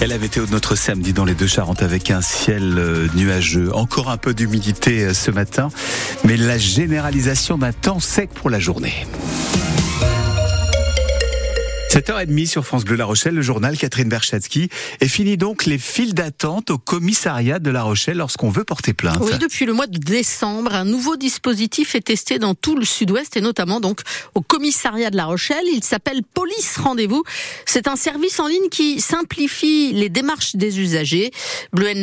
Elle avait été au notre samedi dans les deux Charentes avec un ciel euh, nuageux. Encore un peu d'humidité euh, ce matin, mais la généralisation d'un temps sec pour la journée. 7h30 sur France Bleu La Rochelle, le journal Catherine Berchatsky. Et fini donc les files d'attente au commissariat de La Rochelle lorsqu'on veut porter plainte. Oui, depuis le mois de décembre, un nouveau dispositif est testé dans tout le sud-ouest et notamment donc au commissariat de La Rochelle. Il s'appelle Police Rendez-vous. C'est un service en ligne qui simplifie les démarches des usagers. Bleu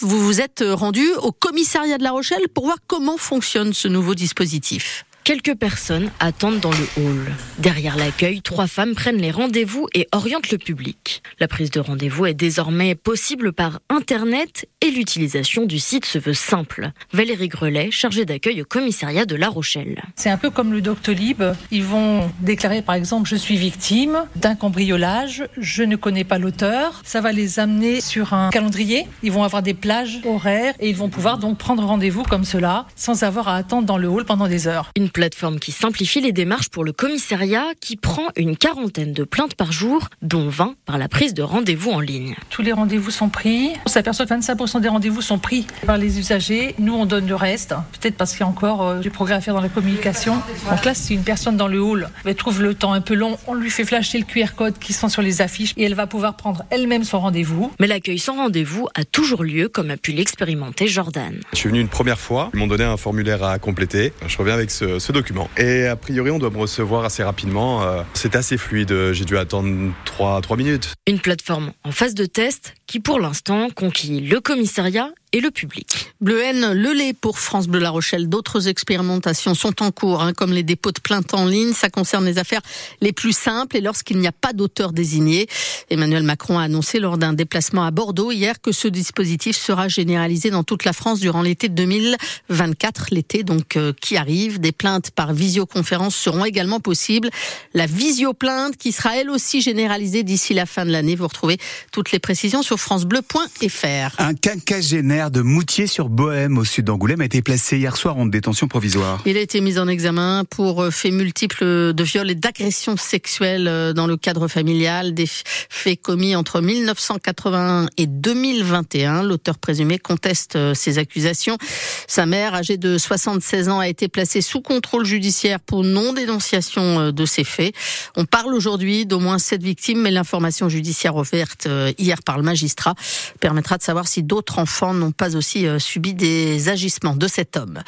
vous vous êtes rendu au commissariat de La Rochelle pour voir comment fonctionne ce nouveau dispositif. Quelques personnes attendent dans le hall. Derrière l'accueil, trois femmes prennent les rendez-vous et orientent le public. La prise de rendez-vous est désormais possible par Internet et l'utilisation du site se veut simple. Valérie Grelet, chargée d'accueil au commissariat de La Rochelle. C'est un peu comme le Doctolib. Ils vont déclarer par exemple je suis victime d'un cambriolage, je ne connais pas l'auteur. Ça va les amener sur un calendrier. Ils vont avoir des plages horaires et ils vont pouvoir donc prendre rendez-vous comme cela sans avoir à attendre dans le hall pendant des heures plateforme qui simplifie les démarches pour le commissariat qui prend une quarantaine de plaintes par jour, dont 20 par la prise de rendez-vous en ligne. Tous les rendez-vous sont pris. On s'aperçoit que 25% des rendez-vous sont pris par les usagers. Nous, on donne le reste, peut-être parce qu'il y a encore euh, du progrès à faire dans la communication. Donc là, si une personne dans le hall elle trouve le temps un peu long, on lui fait flasher le QR code qui sont sur les affiches et elle va pouvoir prendre elle-même son rendez-vous. Mais l'accueil sans rendez-vous a toujours lieu, comme a pu l'expérimenter Jordan. Je suis venu une première fois, ils m'ont donné un formulaire à compléter. Je reviens avec ce, ce document. Et a priori, on doit me recevoir assez rapidement. Euh, c'est assez fluide. J'ai dû attendre 3, 3 minutes. Une plateforme en phase de test qui, pour l'instant, conquit le commissariat et le public. Bleu N, le lait pour France Bleu La Rochelle. D'autres expérimentations sont en cours, hein, comme les dépôts de plainte en ligne. Ça concerne les affaires les plus simples et lorsqu'il n'y a pas d'auteur désigné. Emmanuel Macron a annoncé lors d'un déplacement à Bordeaux hier que ce dispositif sera généralisé dans toute la France durant l'été 2024, l'été donc euh, qui arrive. Des plaintes par visioconférence seront également possibles. La visioplainte qui sera elle aussi généralisée d'ici la fin de l'année. Vous retrouvez toutes les précisions sur francebleu.fr. Un quinquagénaire de Moutier-sur-Bohème, au sud d'Angoulême, a été placé hier soir en détention provisoire. Il a été mis en examen pour euh, faits multiples de viols et d'agressions sexuelles euh, dans le cadre familial, des faits commis entre 1981 et 2021. L'auteur présumé conteste euh, ces accusations. Sa mère, âgée de 76 ans, a été placée sous contrôle judiciaire pour non-dénonciation de ces faits. On parle aujourd'hui d'au moins sept victimes, mais l'information judiciaire offerte hier par le magistrat permettra de savoir si d'autres enfants n'ont pas aussi euh, subi des agissements de cet homme.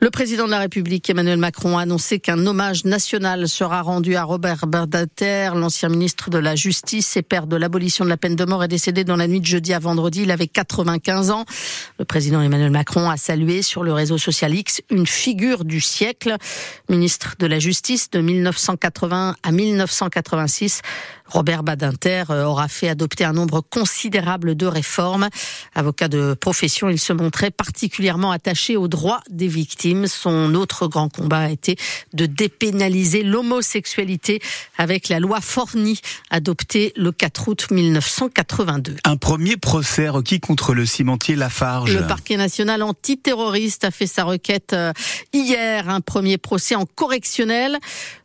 Le président de la République, Emmanuel Macron, a annoncé qu'un hommage national sera rendu à Robert Badinter, l'ancien ministre de la Justice et père de l'abolition de la peine de mort, est décédé dans la nuit de jeudi à vendredi. Il avait 95 ans. Le président Emmanuel Macron a salué sur le réseau social X une figure du siècle, ministre de la Justice de 1980 à 1986. Robert Badinter euh, aura fait adopter un nombre considérable de réformes. Avocat de profession, il se montrait particulièrement attaché aux droits des victimes. Son autre grand combat a été de dépénaliser l'homosexualité avec la loi Forny adoptée le 4 août 1982. Un premier procès requis contre le cimentier Lafarge. Le parquet national antiterroriste a fait sa requête euh, hier. Un premier procès en correctionnel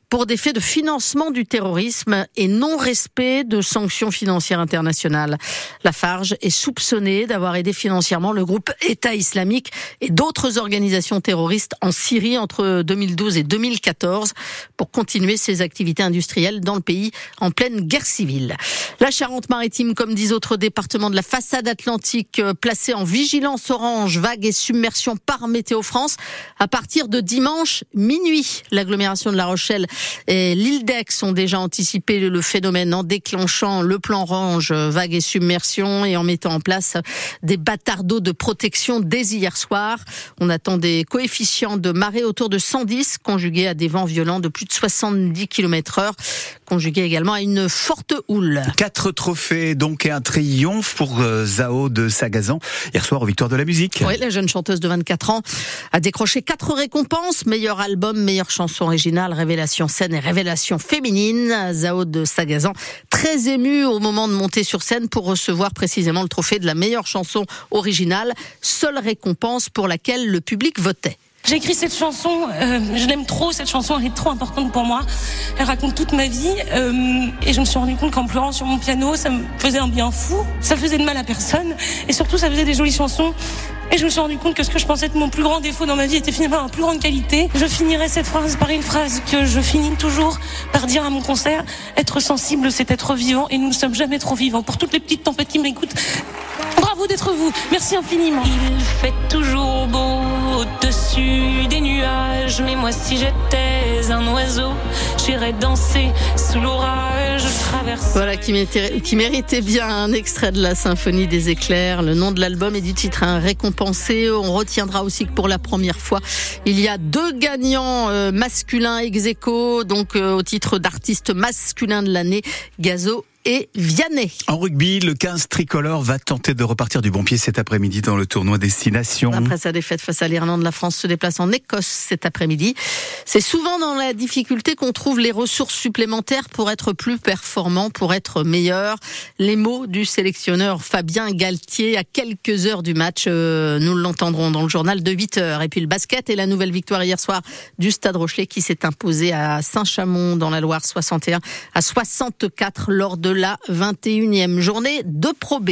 pour des faits de financement du terrorisme et non-respect de sanctions financières internationales. La Farge est soupçonnée d'avoir aidé financièrement le groupe État islamique et d'autres organisations terroristes en Syrie entre 2012 et 2014 pour continuer ses activités industrielles dans le pays en pleine guerre civile. La Charente-Maritime, comme dix autres départements de la façade atlantique, euh, placés en vigilance orange, vague et submersion par Météo France à partir de dimanche minuit. L'agglomération de La Rochelle et l'île d'Aix ont déjà anticipé le phénomène en déclenchant le plan orange, vague et submersion, et en mettant en place des bâtards d'eau de protection dès hier soir. On attend des coefficients de marée autour de 110, conjugués à des vents violents de plus de 70 km heure, conjugués également à une forte houle. Quatre trophées donc et un triomphe pour euh, Zao de Sagazan hier soir aux Victoires de la musique. Oui, la jeune chanteuse de 24 ans a décroché quatre récompenses meilleur album, meilleure chanson originale, révélation scène et révélation féminine. Zao de Sagazan, très ému au moment de monter sur scène pour recevoir précisément le trophée de la meilleure chanson originale, seule récompense pour laquelle le public votait. J'ai écrit cette chanson, euh, je l'aime trop, cette chanson elle est trop importante pour moi. Elle raconte toute ma vie euh, et je me suis rendu compte qu'en pleurant sur mon piano, ça me faisait un bien fou, ça faisait de mal à personne et surtout ça faisait des jolies chansons. Et je me suis rendu compte que ce que je pensais être mon plus grand défaut dans ma vie était finalement ma plus grande qualité. Je finirai cette phrase par une phrase que je finis toujours par dire à mon concert. Être sensible, c'est être vivant et nous ne sommes jamais trop vivants. Pour toutes les petites tempêtes qui m'écoutent, d'être vous. Merci infiniment. Il fait toujours beau au-dessus des nuages. Mais moi, si j'étais un oiseau, j'irais danser sous l'orage. Traverse. Voilà qui, méritait, qui méritait bien un extrait de la symphonie des éclairs. Le nom de l'album et du titre un récompensé. On retiendra aussi que pour la première fois, il y a deux gagnants euh, masculins ex aequo, donc euh, au titre d'artiste masculin de l'année, Gazo et Vianney. En rugby, le 15 tricolore va tenter de repartir du bon pied cet après-midi dans le tournoi Destination. Après sa défaite face à l'Irlande, la France se déplace en Écosse cet après-midi. C'est souvent dans la difficulté qu'on trouve les ressources supplémentaires pour être plus performant, pour être meilleur. Les mots du sélectionneur Fabien Galtier à quelques heures du match. Euh, nous l'entendrons dans le journal de 8 heures. Et puis le basket et la nouvelle victoire hier soir du Stade Rochelet qui s'est imposé à Saint-Chamond dans la Loire 61 à 64 lors de la 21e journée de Pro B.